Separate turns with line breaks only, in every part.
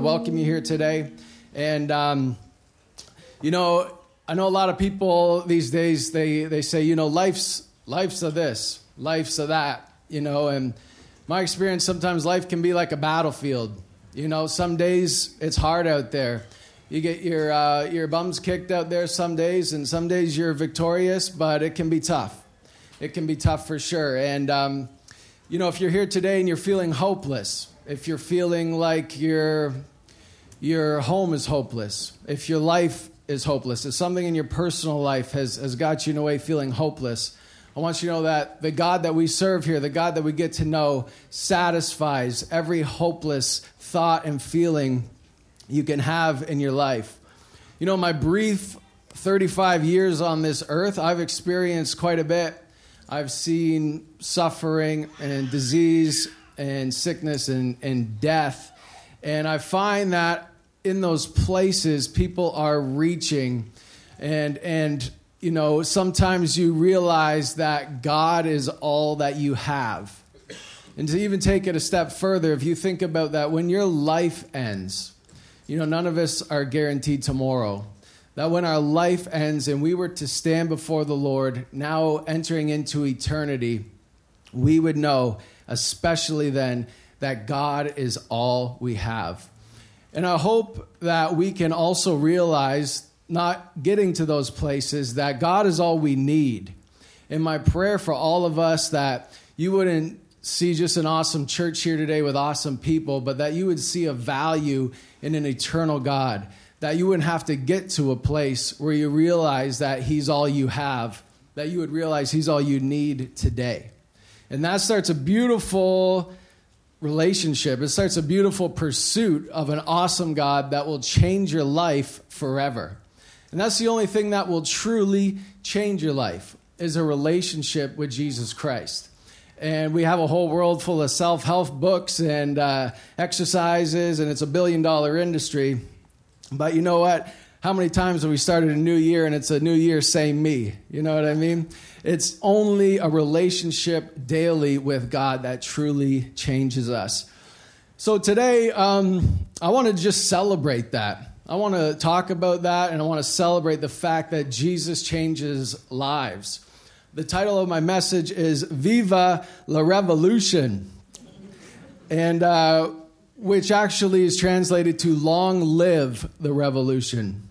welcome you here today. And, um, you know, I know a lot of people these days, they, they say, you know, life's, life's a this, life's a that, you know. And my experience, sometimes life can be like a battlefield. You know, some days it's hard out there. You get your, uh, your bums kicked out there some days, and some days you're victorious, but it can be tough. It can be tough for sure. And, um, you know, if you're here today and you're feeling hopeless, if you're feeling like you're your home is hopeless, if your life is hopeless, if something in your personal life has, has got you in a way feeling hopeless, I want you to know that the God that we serve here, the God that we get to know, satisfies every hopeless thought and feeling you can have in your life. You know, my brief 35 years on this earth, I've experienced quite a bit. I've seen suffering and disease and sickness and, and death. And I find that in those places, people are reaching, and and you know sometimes you realize that God is all that you have. And to even take it a step further, if you think about that, when your life ends, you know, none of us are guaranteed tomorrow. That when our life ends and we were to stand before the Lord, now entering into eternity, we would know, especially then, that God is all we have. And I hope that we can also realize, not getting to those places, that God is all we need. In my prayer for all of us that you wouldn't see just an awesome church here today with awesome people, but that you would see a value in an eternal God, that you wouldn't have to get to a place where you realize that He's all you have, that you would realize He's all you need today. And that starts a beautiful relationship. It starts a beautiful pursuit of an awesome God that will change your life forever. And that's the only thing that will truly change your life is a relationship with Jesus Christ. And we have a whole world full of self help books and uh, exercises, and it's a billion dollar industry. But you know what? how many times have we started a new year and it's a new year same me you know what i mean it's only a relationship daily with god that truly changes us so today um, i want to just celebrate that i want to talk about that and i want to celebrate the fact that jesus changes lives the title of my message is viva la revolution and uh, which actually is translated to long live the revolution.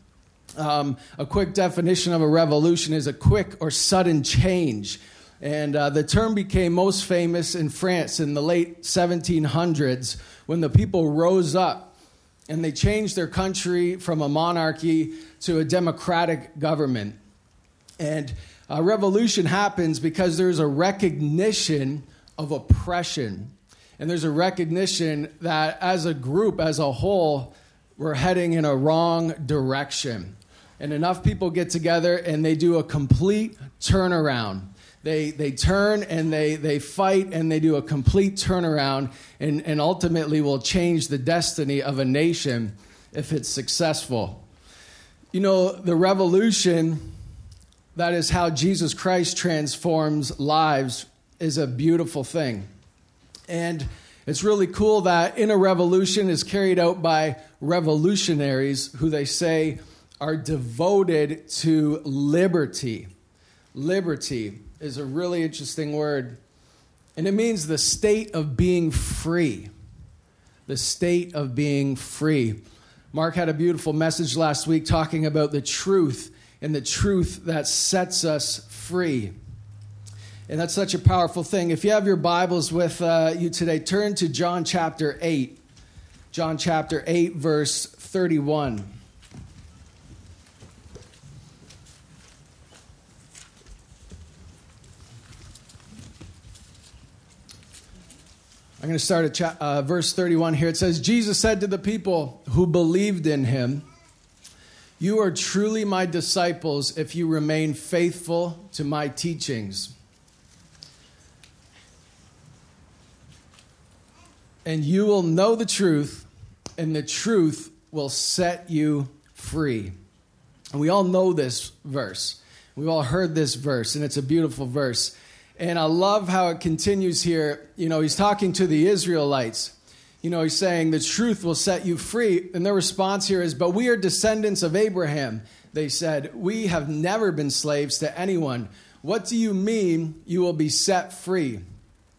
Um, a quick definition of a revolution is a quick or sudden change. And uh, the term became most famous in France in the late 1700s when the people rose up and they changed their country from a monarchy to a democratic government. And a uh, revolution happens because there's a recognition of oppression. And there's a recognition that as a group, as a whole, we're heading in a wrong direction and enough people get together and they do a complete turnaround. They, they turn and they, they fight and they do a complete turnaround and, and ultimately will change the destiny of a nation if it's successful. You know, the revolution, that is how Jesus Christ transforms lives, is a beautiful thing. And it's really cool that in a revolution is carried out by revolutionaries who they say are devoted to liberty. Liberty is a really interesting word, and it means the state of being free. The state of being free. Mark had a beautiful message last week talking about the truth and the truth that sets us free. And that's such a powerful thing. If you have your Bibles with uh, you today, turn to John chapter 8. John chapter 8, verse 31. I'm going to start at cha- uh, verse 31 here. It says, Jesus said to the people who believed in him, You are truly my disciples if you remain faithful to my teachings. And you will know the truth, and the truth will set you free. And we all know this verse. We've all heard this verse, and it's a beautiful verse. And I love how it continues here. You know, he's talking to the Israelites. You know, he's saying, The truth will set you free. And their response here is, But we are descendants of Abraham. They said, We have never been slaves to anyone. What do you mean you will be set free?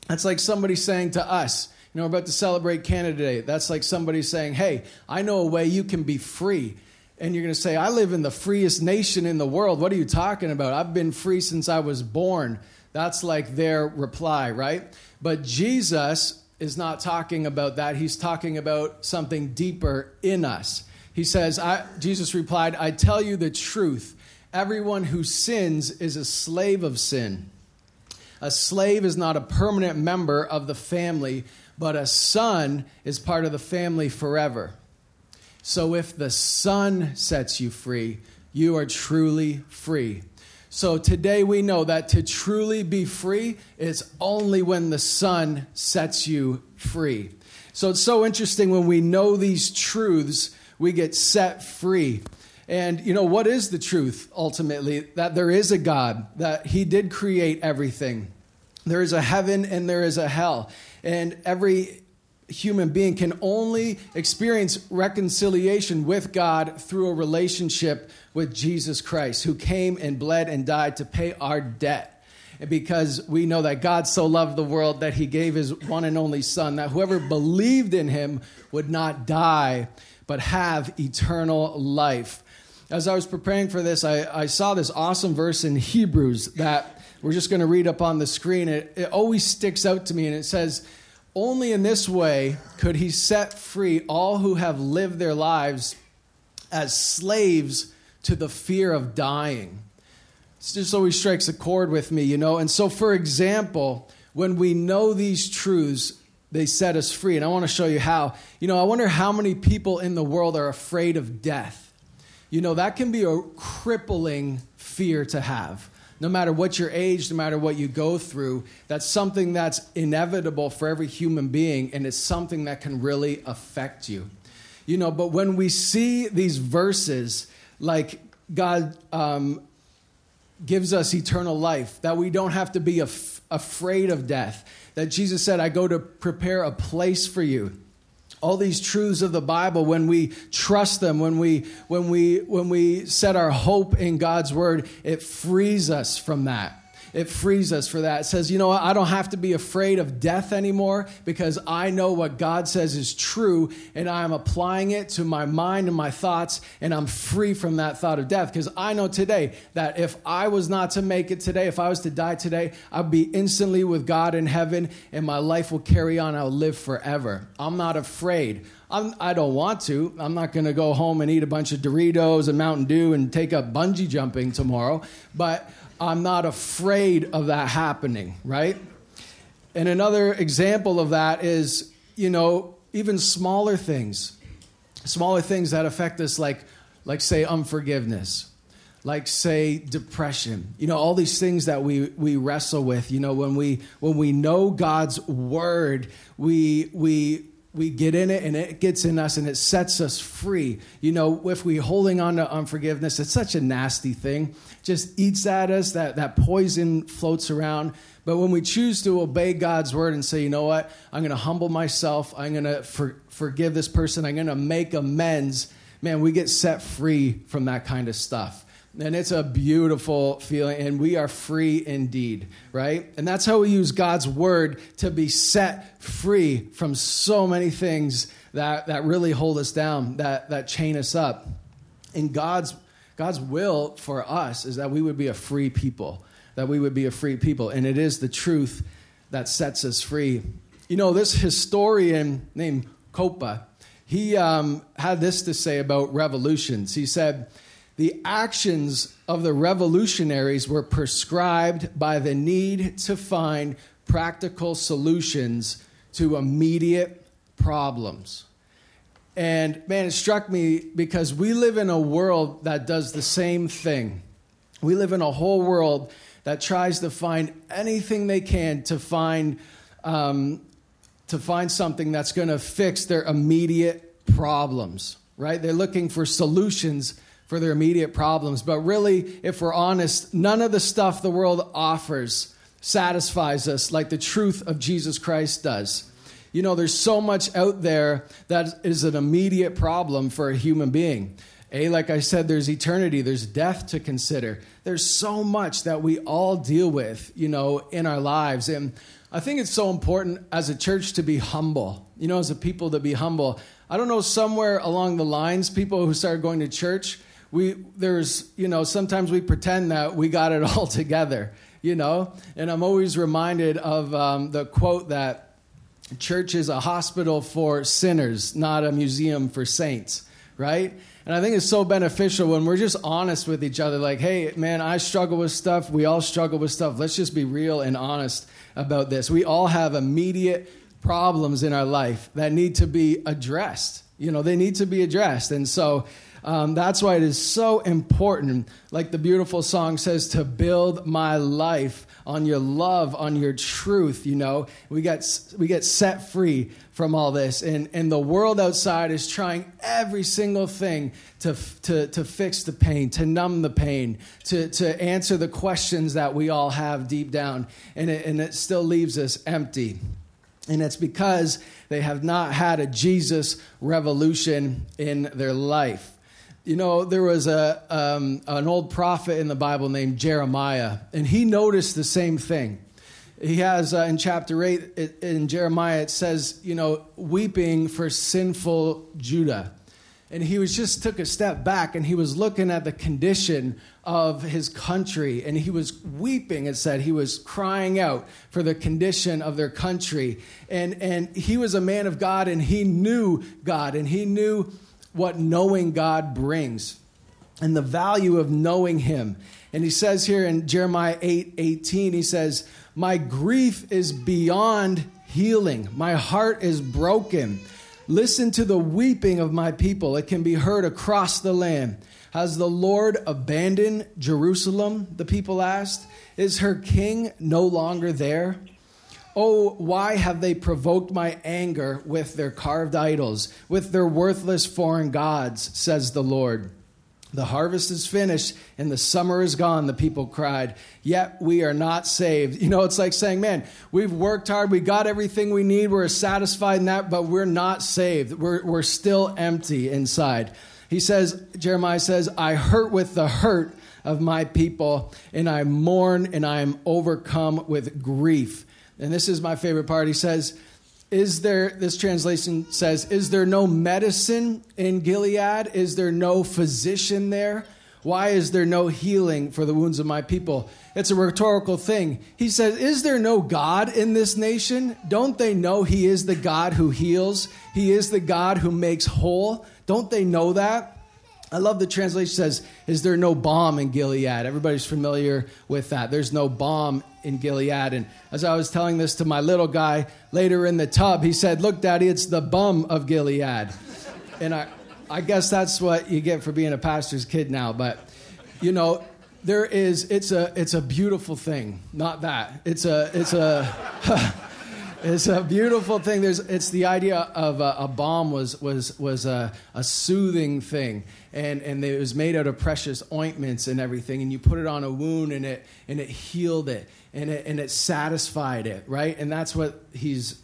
That's like somebody saying to us, you know, we're about to celebrate Canada Day. That's like somebody saying, hey, I know a way you can be free. And you're going to say, I live in the freest nation in the world. What are you talking about? I've been free since I was born. That's like their reply, right? But Jesus is not talking about that. He's talking about something deeper in us. He says, I, Jesus replied, I tell you the truth. Everyone who sins is a slave of sin. A slave is not a permanent member of the family, but a son is part of the family forever. So if the son sets you free, you are truly free. So today we know that to truly be free, is only when the Son sets you free. So it's so interesting when we know these truths, we get set free. And you know, what is the truth ultimately? That there is a God, that He did create everything. There is a heaven and there is a hell. And every human being can only experience reconciliation with God through a relationship with Jesus Christ, who came and bled and died to pay our debt because we know that God so loved the world that he gave his one and only Son, that whoever believed in him would not die, but have eternal life. As I was preparing for this, I, I saw this awesome verse in Hebrews that we're just going to read up on the screen. It, it always sticks out to me, and it says, only in this way could he set free all who have lived their lives as slaves to the fear of dying. This just always strikes a chord with me, you know. And so, for example, when we know these truths, they set us free. And I want to show you how. You know, I wonder how many people in the world are afraid of death. You know, that can be a crippling fear to have no matter what your age, no matter what you go through, that's something that's inevitable for every human being, and it's something that can really affect you. You know, but when we see these verses, like God um, gives us eternal life, that we don't have to be af- afraid of death, that Jesus said, I go to prepare a place for you all these truths of the Bible, when we trust them, when we, when we, when we set our hope in God's word, it frees us from that it frees us for that. It says, you know what? I don't have to be afraid of death anymore because I know what God says is true and I'm applying it to my mind and my thoughts and I'm free from that thought of death because I know today that if I was not to make it today, if I was to die today, I'd be instantly with God in heaven and my life will carry on. I'll live forever. I'm not afraid. I'm, I do not want to. I'm not going to go home and eat a bunch of Doritos and Mountain Dew and take up bungee jumping tomorrow. But I'm not afraid of that happening, right? And another example of that is, you know, even smaller things, smaller things that affect us, like, like say, unforgiveness, like say, depression. You know, all these things that we we wrestle with. You know, when we when we know God's word, we we we get in it and it gets in us and it sets us free. You know, if we holding on to unforgiveness, it's such a nasty thing. Just eats at us, that, that poison floats around. But when we choose to obey God's word and say, you know what, I'm going to humble myself, I'm going to for, forgive this person, I'm going to make amends, man, we get set free from that kind of stuff. And it's a beautiful feeling. And we are free indeed, right? And that's how we use God's word to be set free from so many things that, that really hold us down, that, that chain us up. And God's, God's will for us is that we would be a free people, that we would be a free people. And it is the truth that sets us free. You know, this historian named Copa, he um, had this to say about revolutions. He said, the actions of the revolutionaries were prescribed by the need to find practical solutions to immediate problems. And man, it struck me because we live in a world that does the same thing. We live in a whole world that tries to find anything they can to find um, to find something that's going to fix their immediate problems. Right? They're looking for solutions for their immediate problems. But really, if we're honest, none of the stuff the world offers satisfies us like the truth of Jesus Christ does. You know, there's so much out there that is an immediate problem for a human being. A, eh, like I said, there's eternity, there's death to consider. There's so much that we all deal with, you know, in our lives. And I think it's so important as a church to be humble, you know, as a people to be humble. I don't know, somewhere along the lines, people who started going to church, we there's you know sometimes we pretend that we got it all together you know and i'm always reminded of um, the quote that church is a hospital for sinners not a museum for saints right and i think it's so beneficial when we're just honest with each other like hey man i struggle with stuff we all struggle with stuff let's just be real and honest about this we all have immediate problems in our life that need to be addressed you know they need to be addressed and so um, that's why it is so important, like the beautiful song says, to build my life on your love, on your truth. You know, we get we get set free from all this, and and the world outside is trying every single thing to to to fix the pain, to numb the pain, to to answer the questions that we all have deep down, and it, and it still leaves us empty. And it's because they have not had a Jesus revolution in their life. You know, there was a, um, an old prophet in the Bible named Jeremiah, and he noticed the same thing. He has uh, in chapter 8 it, in Jeremiah, it says, you know, weeping for sinful Judah. And he was just took a step back and he was looking at the condition of his country and he was weeping it said he was crying out for the condition of their country and and he was a man of God and he knew God and he knew what knowing God brings and the value of knowing him. And he says here in Jeremiah 8 18, he says, My grief is beyond healing, my heart is broken. Listen to the weeping of my people. It can be heard across the land. Has the Lord abandoned Jerusalem? The people asked. Is her king no longer there? Oh, why have they provoked my anger with their carved idols, with their worthless foreign gods, says the Lord. The harvest is finished and the summer is gone, the people cried. Yet we are not saved. You know, it's like saying, man, we've worked hard, we got everything we need, we're satisfied in that, but we're not saved. We're, we're still empty inside. He says, Jeremiah says, I hurt with the hurt of my people, and I mourn and I am overcome with grief and this is my favorite part. He says, Is there, this translation says, Is there no medicine in Gilead? Is there no physician there? Why is there no healing for the wounds of my people? It's a rhetorical thing. He says, Is there no God in this nation? Don't they know He is the God who heals? He is the God who makes whole? Don't they know that? I love the translation says, Is there no balm in Gilead? Everybody's familiar with that. There's no balm in Gilead. And as I was telling this to my little guy later in the tub, he said, Look, Daddy, it's the bum of Gilead. and I, I guess that's what you get for being a pastor's kid now. But, you know, there is, it's a, it's a beautiful thing. Not that. It's a, it's a. it's a beautiful thing. There's, it's the idea of a, a balm was was was a, a, soothing thing, and and it was made out of precious ointments and everything, and you put it on a wound, and it and it healed it, and it and it satisfied it, right? And that's what he's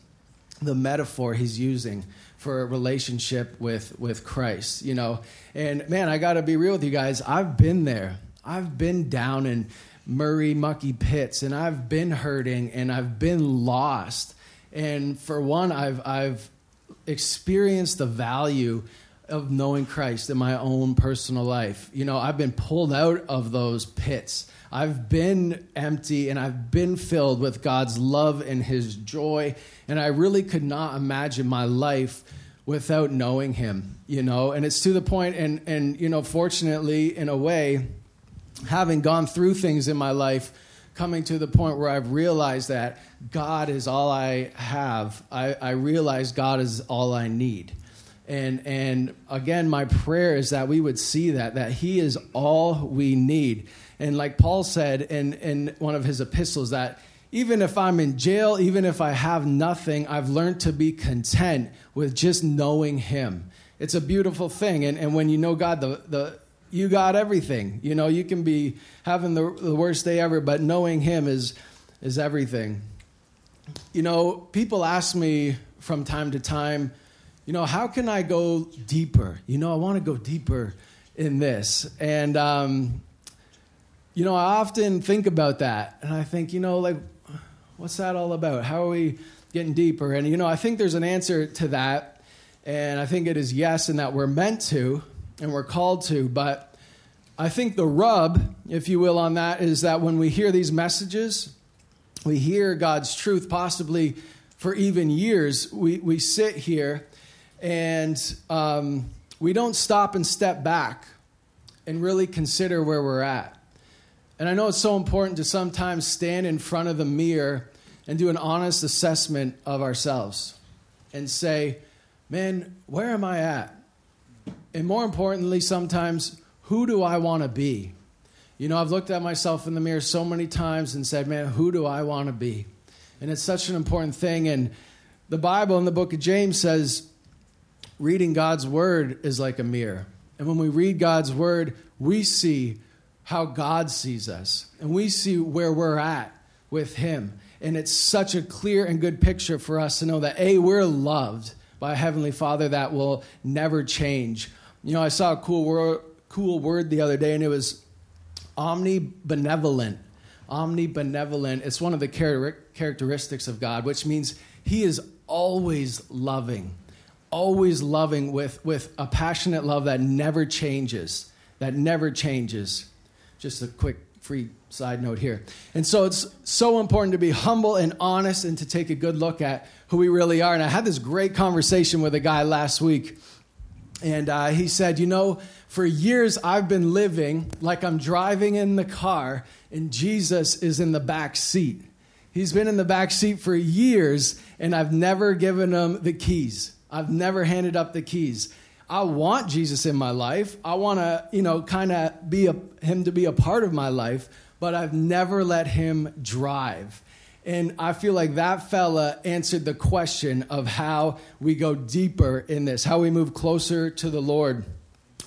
the metaphor he's using for a relationship with with Christ, you know. And man, I got to be real with you guys. I've been there. I've been down in miry mucky pits, and I've been hurting, and I've been lost and for one, I've I've experienced the value of knowing Christ in my own personal life. You know, I've been pulled out of those pits. I've been empty and I've been filled with God's love and his joy. And I really could not imagine my life without knowing him, you know. And it's to the point and and you know, fortunately in a way having gone through things in my life coming to the point where I've realized that God is all I have. I, I realize God is all I need. And, and again, my prayer is that we would see that, that He is all we need. And like Paul said in, in one of his epistles, that even if I'm in jail, even if I have nothing, I've learned to be content with just knowing Him. It's a beautiful thing. And, and when you know God, the, the, you got everything. You know, you can be having the, the worst day ever, but knowing Him is, is everything. You know, people ask me from time to time, you know, how can I go deeper? You know, I want to go deeper in this. And, um, you know, I often think about that and I think, you know, like, what's that all about? How are we getting deeper? And, you know, I think there's an answer to that. And I think it is yes, and that we're meant to, and we're called to. But I think the rub, if you will, on that is that when we hear these messages, we hear God's truth possibly for even years. We, we sit here and um, we don't stop and step back and really consider where we're at. And I know it's so important to sometimes stand in front of the mirror and do an honest assessment of ourselves and say, man, where am I at? And more importantly, sometimes, who do I want to be? You know, I've looked at myself in the mirror so many times and said, man, who do I want to be? And it's such an important thing. And the Bible in the book of James says, reading God's word is like a mirror. And when we read God's word, we see how God sees us and we see where we're at with Him. And it's such a clear and good picture for us to know that A, we're loved by a Heavenly Father that will never change. You know, I saw a cool word, cool word the other day, and it was omnibenevolent. Omnibenevolent. It's one of the char- characteristics of God, which means He is always loving, always loving with, with a passionate love that never changes, that never changes. Just a quick free side note here. And so it's so important to be humble and honest and to take a good look at who we really are. And I had this great conversation with a guy last week and uh, he said, You know, for years I've been living like I'm driving in the car and Jesus is in the back seat. He's been in the back seat for years and I've never given him the keys. I've never handed up the keys. I want Jesus in my life. I want to, you know, kind of be a, him to be a part of my life, but I've never let him drive. And I feel like that fella answered the question of how we go deeper in this, how we move closer to the Lord.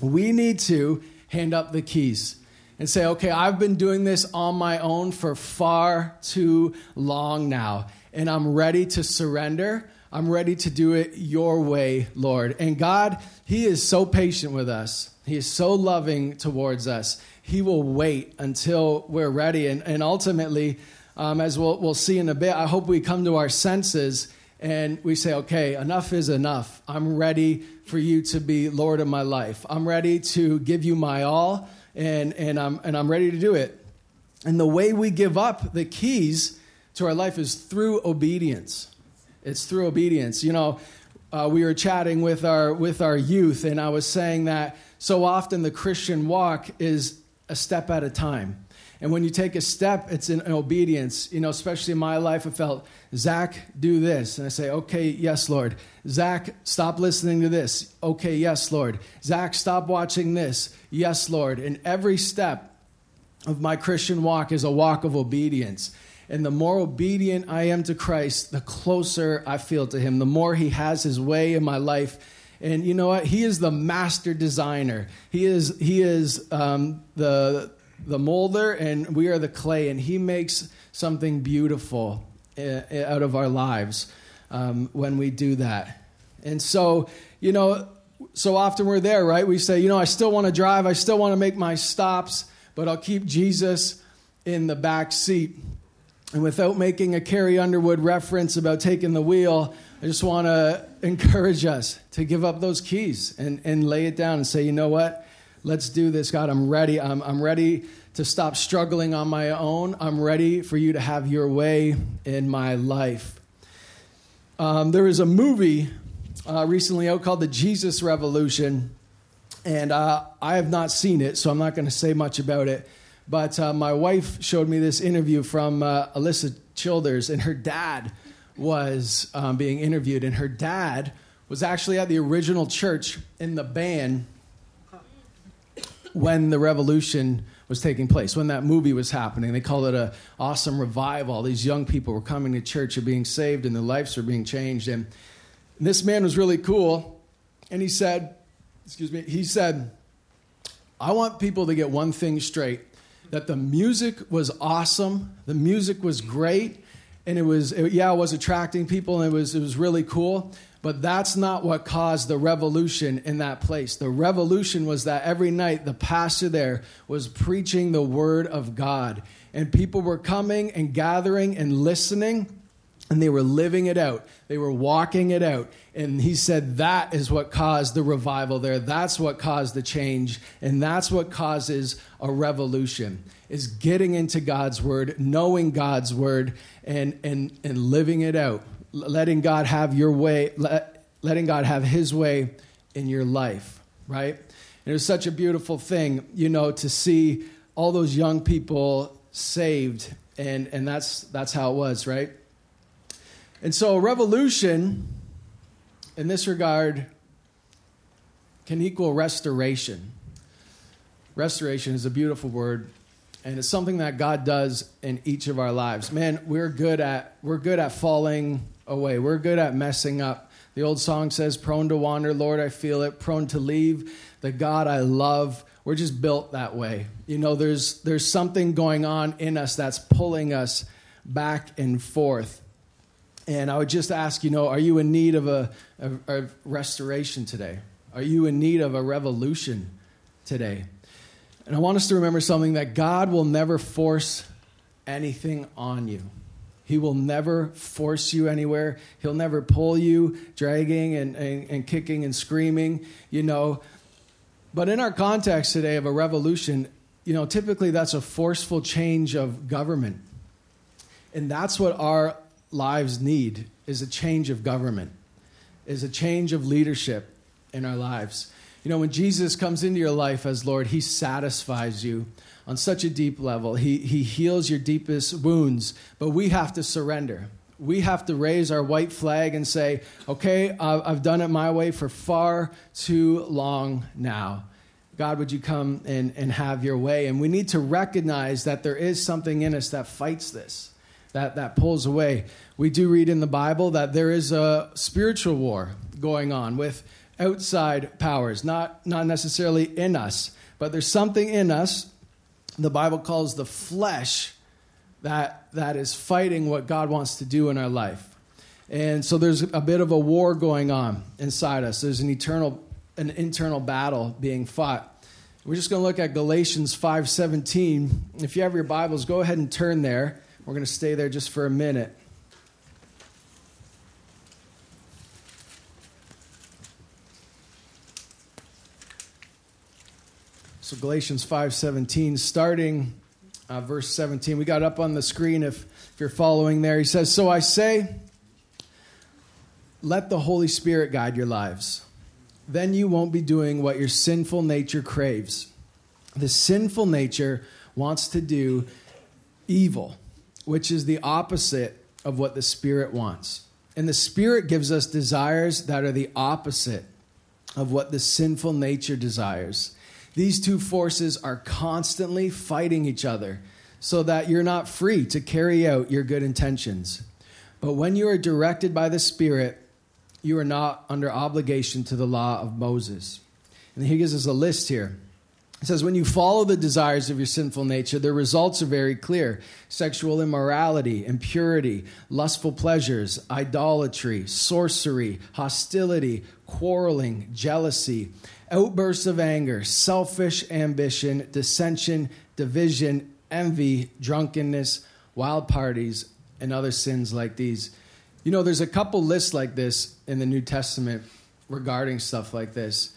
We need to hand up the keys and say, okay, I've been doing this on my own for far too long now, and I'm ready to surrender. I'm ready to do it your way, Lord. And God, He is so patient with us. He is so loving towards us. He will wait until we're ready. And, and ultimately, um, as we'll, we'll see in a bit, I hope we come to our senses and we say, okay, enough is enough. I'm ready for you to be Lord of my life. I'm ready to give you my all, and, and, I'm, and I'm ready to do it. And the way we give up the keys to our life is through obedience. It's through obedience. You know, uh, we were chatting with our, with our youth, and I was saying that so often the Christian walk is a step at a time. And when you take a step, it's in obedience. You know, especially in my life, I felt, Zach, do this. And I say, okay, yes, Lord. Zach, stop listening to this. Okay, yes, Lord. Zach, stop watching this. Yes, Lord. And every step of my Christian walk is a walk of obedience. And the more obedient I am to Christ, the closer I feel to Him, the more He has His way in my life. And you know what? He is the master designer. He is, he is um, the, the molder and we are the clay, and He makes something beautiful eh, eh, out of our lives um, when we do that. And so, you know, so often we're there, right? We say, you know, I still want to drive, I still want to make my stops, but I'll keep Jesus in the back seat. And without making a Carrie Underwood reference about taking the wheel, I just want to encourage us to give up those keys and, and lay it down and say, you know what? Let's do this, God. I'm ready. I'm, I'm ready to stop struggling on my own. I'm ready for you to have your way in my life. Um, a movie uh, recently out called The Jesus Revolution, and uh, I have not seen it, so I'm not going to say much about it. But uh, my wife showed me this interview from uh, Alisa Childers, and her dad was um, being interviewed, and her dad was actually at the original church in the band when the revolution was taking place, when that movie was happening. They called it a awesome revival. All these young people were coming to church and being saved, and their lives were being changed. And this man was really cool, and he said, "Excuse me," he said, "I want people to get one thing straight: that the music was awesome, the music was great." And it was, it, yeah, it was attracting people and it was, it was really cool. But that's not what caused the revolution in that place. The revolution was that every night the pastor there was preaching the word of God. And people were coming and gathering and listening, and they were living it out. They were walking it out. And he said that is what caused the revival there. That's what caused the change. And that's what causes a revolution is getting into God's word, knowing God's word, and, and, and living it out letting God have your way, let, letting God have his way in your life, right? And it was such a beautiful thing, you know, to see all those young people saved. And, and that's, that's how it was, right? And so, revolution in this regard can equal restoration. Restoration is a beautiful word, and it's something that God does in each of our lives. Man, we're good at we're good at falling away. We're good at messing up. The old song says, prone to wander, Lord, I feel it, prone to leave the God I love. We're just built that way. You know, there's, there's something going on in us that's pulling us back and forth. And I would just ask, you know, are you in need of a, a, a restoration today? Are you in need of a revolution today? And I want us to remember something that God will never force anything on you. He will never force you anywhere. He'll never pull you, dragging and, and, and kicking and screaming, you know. But in our context today of a revolution, you know, typically that's a forceful change of government. And that's what our lives need is a change of government, is a change of leadership in our lives. You know, when Jesus comes into your life as Lord, He satisfies you on such a deep level. He, he heals your deepest wounds, but we have to surrender. We have to raise our white flag and say, okay, I've done it my way for far too long now. God, would you come and, and have your way? And we need to recognize that there is something in us that fights this, that, that pulls away. We do read in the Bible that there is a spiritual war going on with outside powers, not, not necessarily in us. But there's something in us, the Bible calls the flesh, that, that is fighting what God wants to do in our life. And so there's a bit of a war going on inside us. There's an eternal, an internal battle being fought. We're just going to look at Galatians 5:17. If you have your Bibles, go ahead and turn there. We're going to stay there just for a minute. So Galatians 5:17, starting uh, verse 17. We got up on the screen if, if you're following there. He says, So I say, let the Holy Spirit guide your lives. Then you won't be doing what your sinful nature craves. The sinful nature wants to do evil, which is the opposite of what the Spirit wants. And the Spirit gives us desires that are the opposite of what the sinful nature desires. These two forces are constantly fighting each other so that you're not free to carry out your good intentions. But when you are directed by the Spirit, you are not under obligation to the law of Moses. And he gives us a list here. It says, when you follow the desires of your sinful nature, the results are very clear sexual immorality, impurity, lustful pleasures, idolatry, sorcery, hostility, quarreling, jealousy outbursts of anger, selfish ambition, dissension, division, envy, drunkenness, wild parties, and other sins like these. You know, there's a couple lists like this in the New Testament regarding stuff like this,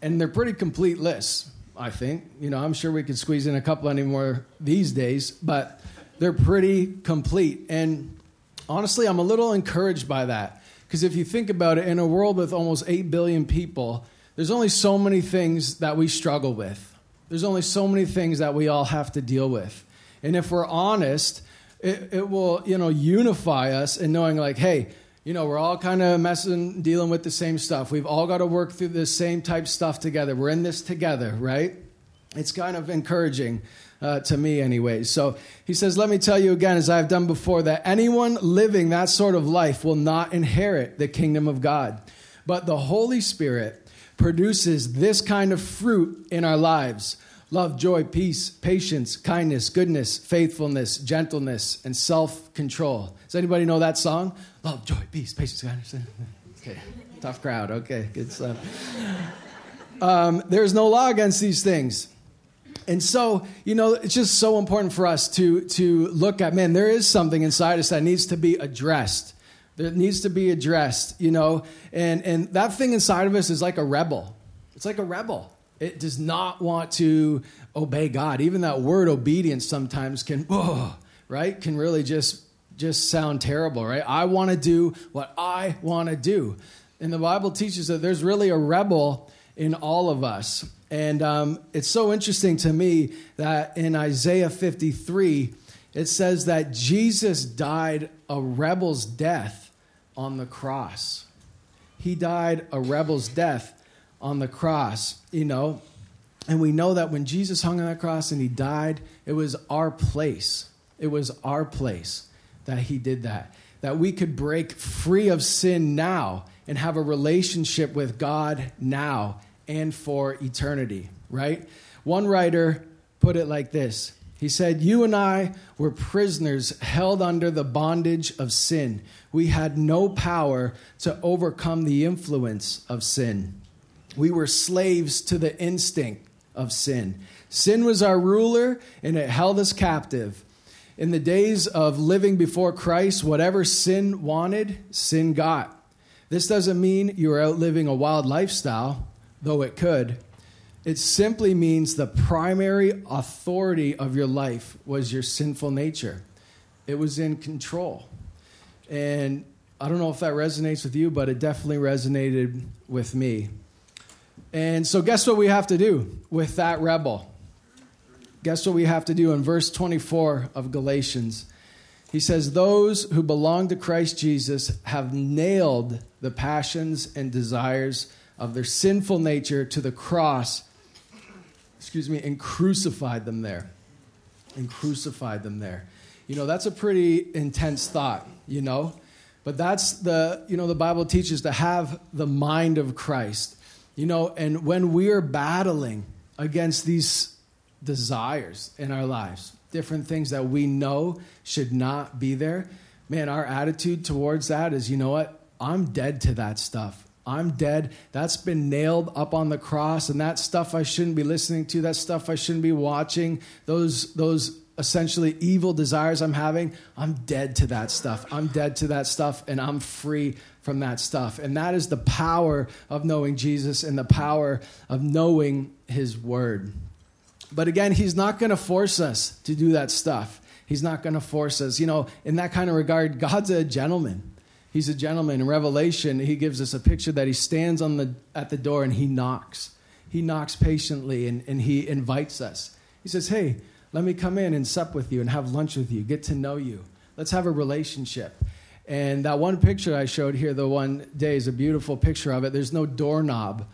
and they're pretty complete lists, I think. You know, I'm sure we could squeeze in a couple anymore these days, but they're pretty complete. And honestly, I'm a little encouraged by that because if you think about it, in a world with almost 8 billion people, there's only so many things that we struggle with. There's only so many things that we all have to deal with. And if we're honest, it, it will, you know, unify us in knowing like, hey, you know, we're all kind of messing, dealing with the same stuff. We've all got to work through the same type stuff together. We're in this together, right? It's kind of encouraging uh, to me, anyway. So he says, Let me tell you again, as I've done before, that anyone living that sort of life will not inherit the kingdom of God. But the Holy Spirit, produces this kind of fruit in our lives love, joy, peace, patience, kindness, goodness, faithfulness, gentleness, and self control. Does anybody know that song? Love, joy, peace, patience, kindness. Okay, tough crowd. Okay, good stuff. Um, there's no law against these things. And so, you know, it's just so important for us to, to look at man, there is something inside us that needs to be addressed that needs to be addressed, you know? And, and that thing inside of us is like a rebel. It's like a rebel. It does not want to obey God. Even that word obedience sometimes can, right? Can really just just sound terrible, right? I want to do what I want to do. And the Bible teaches that there's really a rebel in all of us. And um, it's so interesting to me that in Isaiah 53, it says that Jesus died a rebel's death on the cross. He died a rebel's death on the cross, you know. And we know that when Jesus hung on that cross and he died, it was our place. It was our place that he did that. That we could break free of sin now and have a relationship with God now and for eternity, right? One writer put it like this he said, You and I were prisoners held under the bondage of sin. We had no power to overcome the influence of sin. We were slaves to the instinct of sin. Sin was our ruler and it held us captive. In the days of living before Christ, whatever sin wanted, sin got. This doesn't mean you were out living a wild lifestyle, though it could. It simply means the primary authority of your life was your sinful nature. It was in control. And I don't know if that resonates with you, but it definitely resonated with me. And so, guess what we have to do with that rebel? Guess what we have to do in verse 24 of Galatians? He says, Those who belong to Christ Jesus have nailed the passions and desires of their sinful nature to the cross excuse me, and crucified them there. And crucified them there. You know, that's a pretty intense thought, you know? But that's the, you know, the Bible teaches to have the mind of Christ, you know? And when we are battling against these desires in our lives, different things that we know should not be there, man, our attitude towards that is, you know what? I'm dead to that stuff. I'm dead. That's been nailed up on the cross, and that stuff I shouldn't be listening to, that stuff I shouldn't be watching, those, those essentially evil desires I'm having, I'm dead to that stuff. I'm dead to that stuff, and I'm free from that stuff. And that is the power of knowing Jesus and the power of knowing His Word. But again, He's not going to force us to do that stuff. He's not going to force us. You know, in that kind of regard, God's a gentleman. He's a gentleman. In Revelation, he gives us a picture that he stands on the, at the door and he knocks. He knocks patiently and, and he invites us. He says, Hey, let me come in and sup with you and have lunch with you, get to know you. Let's have a relationship. And that one picture I showed here, the one day, is a beautiful picture of it. There's no doorknob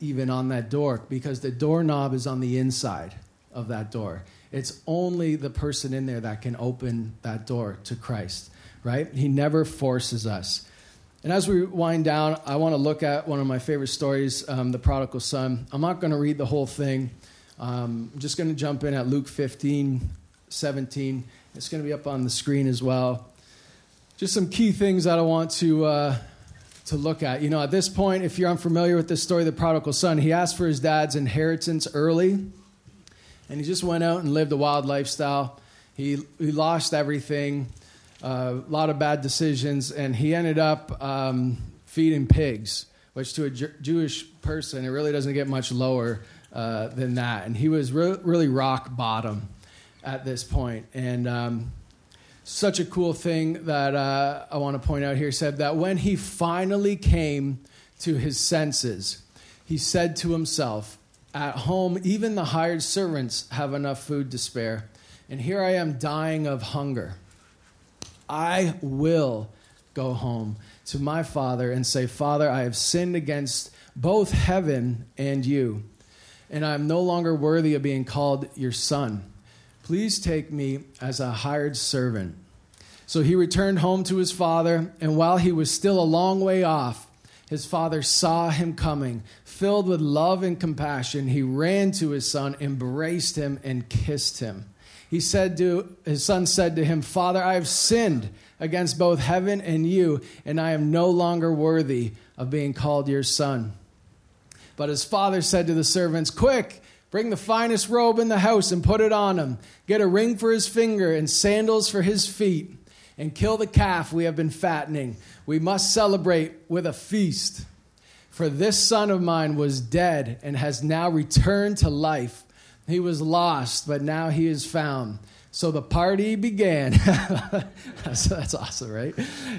even on that door because the doorknob is on the inside of that door. It's only the person in there that can open that door to Christ right? He never forces us. And as we wind down, I want to look at one of my favorite stories, um, the prodigal son. I'm not going to read the whole thing. Um, I'm just going to jump in at Luke 15, 17. It's going to be up on the screen as well. Just some key things that I want to uh, to look at. You know, at this point, if you're unfamiliar with this story, the prodigal son, he asked for his dad's inheritance early, and he just went out and lived a wild lifestyle. He he lost everything a lot of bad decisions, and he ended up um, feeding pigs, which to a Jewish person, it really doesn't get much lower uh, than that. And he was re- really rock bottom at this point. And um, such a cool thing that uh, I want to point out here said that when he finally came to his senses, he said to himself, At home, even the hired servants have enough food to spare, and here I am dying of hunger. I will go home to my father and say, Father, I have sinned against both heaven and you, and I am no longer worthy of being called your son. Please take me as a hired servant. So he returned home to his father, and while he was still a long way off, his father saw him coming. Filled with love and compassion, he ran to his son, embraced him, and kissed him. He said to his son said to him, "Father, I have sinned against both heaven and you, and I am no longer worthy of being called your son." But his father said to the servants, "Quick, Bring the finest robe in the house and put it on him. Get a ring for his finger and sandals for his feet. And kill the calf we have been fattening. We must celebrate with a feast. For this son of mine was dead and has now returned to life. He was lost, but now he is found. So the party began. so that's awesome, right?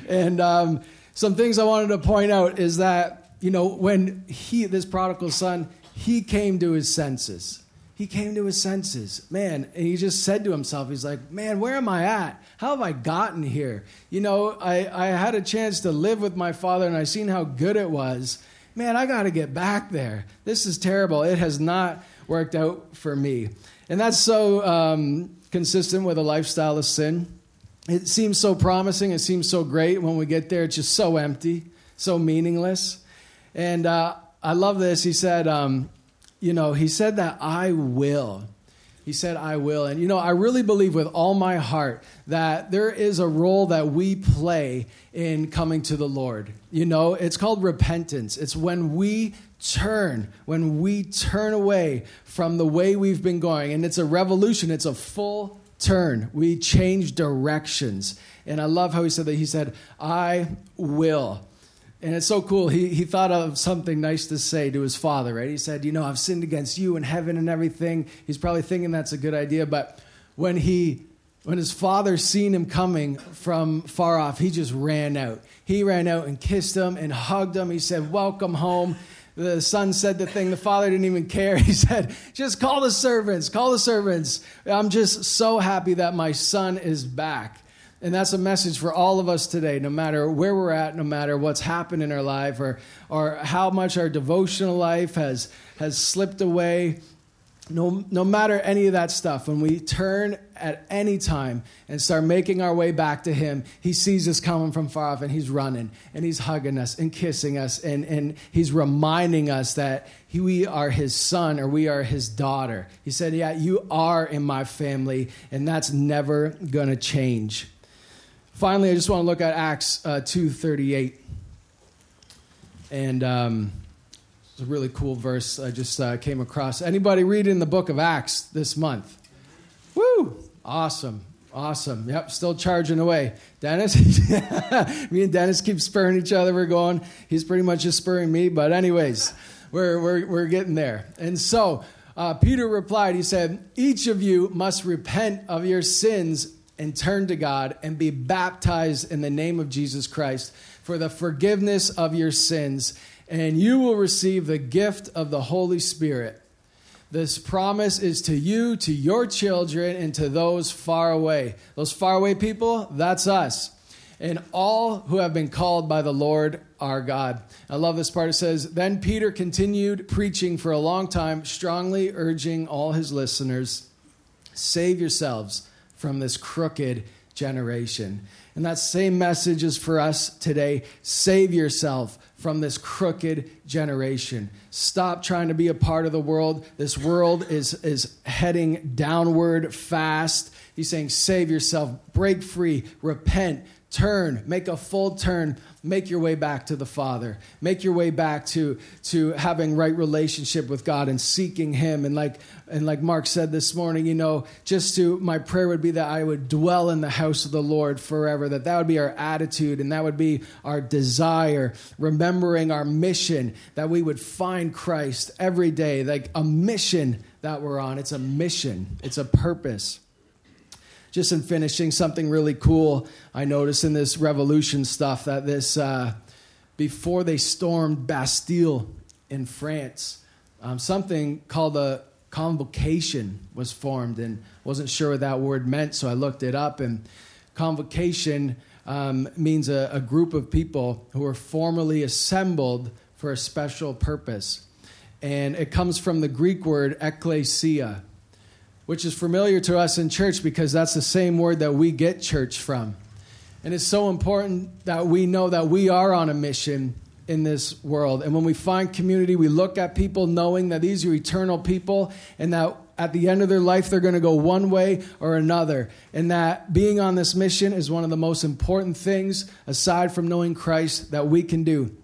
And um, some things I wanted to point out is that, you know, when he, this prodigal son, he came to his senses. He came to his senses, man, and he just said to himself, he's like, man, where am I at? How have I gotten here? You know, I, I had a chance to live with my father and I seen how good it was. Man, I got to get back there. This is terrible. It has not worked out for me. And that's so um, consistent with a lifestyle of sin. It seems so promising, it seems so great. When we get there, it's just so empty, so meaningless. And uh, I love this. He said, um, you know, he said that I will. He said, I will. And, you know, I really believe with all my heart that there is a role that we play in coming to the Lord. You know, it's called repentance. It's when we turn, when we turn away from the way we've been going, and it's a revolution, it's a full turn. We change directions. And I love how he said that. He said, I will. And it's so cool. He, he thought of something nice to say to his father, right? He said, You know, I've sinned against you and heaven and everything. He's probably thinking that's a good idea. But when he when his father seen him coming from far off, he just ran out. He ran out and kissed him and hugged him. He said, Welcome home the son said the thing the father didn't even care he said just call the servants call the servants i'm just so happy that my son is back and that's a message for all of us today no matter where we're at no matter what's happened in our life or, or how much our devotional life has has slipped away no, no matter any of that stuff, when we turn at any time and start making our way back to Him, He sees us coming from far off and He's running and He's hugging us and kissing us and, and He's reminding us that he, we are His son or we are His daughter. He said, Yeah, you are in my family and that's never going to change. Finally, I just want to look at Acts uh, 2.38. And... Um, it's a really cool verse I just uh, came across. Anybody reading the book of Acts this month? Woo! Awesome. Awesome. Yep, still charging away. Dennis, me and Dennis keep spurring each other. We're going. He's pretty much just spurring me. But, anyways, we're, we're, we're getting there. And so uh, Peter replied, He said, Each of you must repent of your sins and turn to God and be baptized in the name of Jesus Christ for the forgiveness of your sins, and you will receive the gift of the Holy Spirit. This promise is to you, to your children, and to those far away. Those far away people, that's us. And all who have been called by the Lord our God. I love this part. It says, Then Peter continued preaching for a long time, strongly urging all his listeners, Save yourselves from this crooked generation. And that same message is for us today. Save yourself from this crooked generation. Stop trying to be a part of the world. This world is, is heading downward fast. He's saying, save yourself, break free, repent, turn, make a full turn, make your way back to the Father, make your way back to, to having right relationship with God and seeking Him. And like, and like Mark said this morning, you know, just to, my prayer would be that I would dwell in the house of the Lord forever, that that would be our attitude and that would be our desire, remembering our mission, that we would find Christ every day, like a mission that we're on. It's a mission, it's a purpose just in finishing, something really cool I noticed in this revolution stuff that this, uh, before they stormed Bastille in France, um, something called a convocation was formed and wasn't sure what that word meant, so I looked it up. And convocation um, means a, a group of people who are formally assembled for a special purpose. And it comes from the Greek word ekklesia, which is familiar to us in church because that's the same word that we get church from. And it's so important that we know that we are on a mission in this world. And when we find community, we look at people knowing that these are eternal people and that at the end of their life, they're going to go one way or another. And that being on this mission is one of the most important things, aside from knowing Christ, that we can do.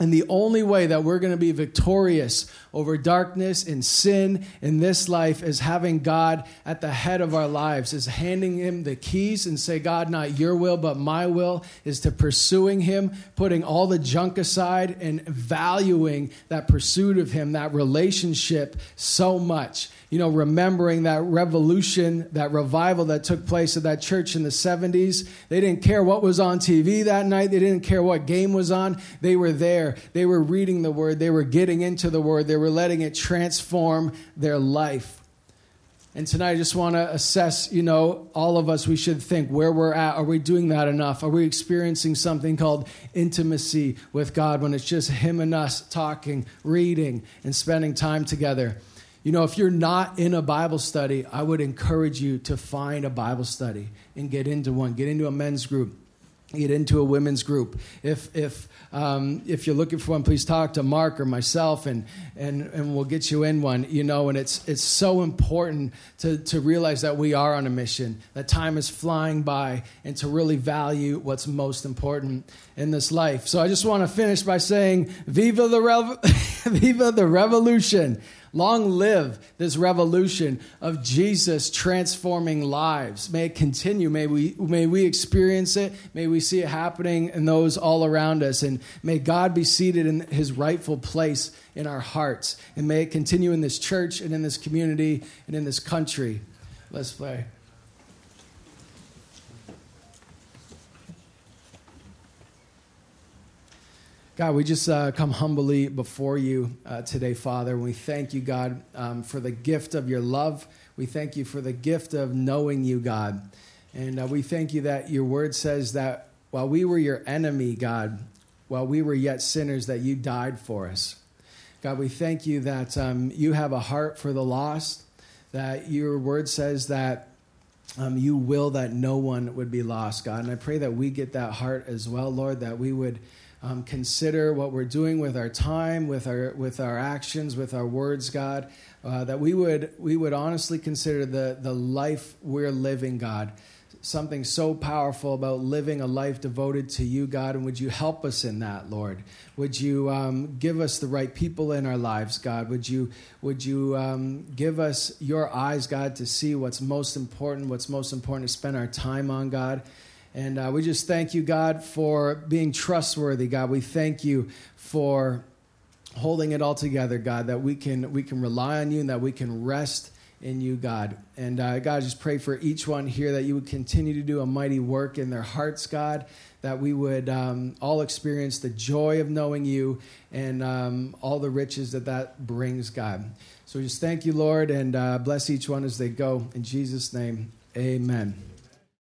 And the only way that we're going to be victorious over darkness and sin in this life is having God at the head of our lives, is handing Him the keys and say, God, not your will, but my will, is to pursuing Him, putting all the junk aside and valuing that pursuit of Him, that relationship so much you know, remembering that revolution, that revival that took place at that church in the 70s. They didn't care what was on TV that night, they didn't care what game was on. They were there. They were reading the word, they were getting into the word, they were letting it transform their life. And tonight, I just want to assess, you know, all of us, we should think where we're at. Are we doing that enough? Are we experiencing something called intimacy with God when it's just Him and us talking, reading, and spending time together? You know, if you're not in a Bible study, I would encourage you to find a Bible study and get into one, get into a men's group. Get into a women's group. If if um, if you're looking for one, please talk to Mark or myself, and and and we'll get you in one. You know, and it's it's so important to to realize that we are on a mission. That time is flying by, and to really value what's most important in this life. So I just want to finish by saying, "Viva the rev- Viva the revolution!" Long live this revolution of Jesus transforming lives. May it continue. May we, may we experience it. May we see it happening in those all around us. And may God be seated in his rightful place in our hearts. And may it continue in this church and in this community and in this country. Let's pray. God, we just uh, come humbly before you uh, today, Father. We thank you, God, um, for the gift of your love. We thank you for the gift of knowing you, God. And uh, we thank you that your word says that while we were your enemy, God, while we were yet sinners, that you died for us. God, we thank you that um, you have a heart for the lost, that your word says that um, you will that no one would be lost, God. And I pray that we get that heart as well, Lord, that we would um, consider what we're doing with our time, with our with our actions, with our words, God. Uh, that we would we would honestly consider the the life we're living, God. Something so powerful about living a life devoted to you, God, and would you help us in that, Lord? Would you um, give us the right people in our lives, God? Would you would you um, give us your eyes, God, to see what's most important? What's most important to spend our time on, God? And uh, we just thank you, God, for being trustworthy, God. We thank you for holding it all together, God, that we can, we can rely on you and that we can rest in you, God. And uh, God, I just pray for each one here that you would continue to do a mighty work in their hearts, God, that we would um, all experience the joy of knowing you and um, all the riches that that brings, God. So just thank you, Lord, and uh, bless each one as they go. In Jesus' name, amen.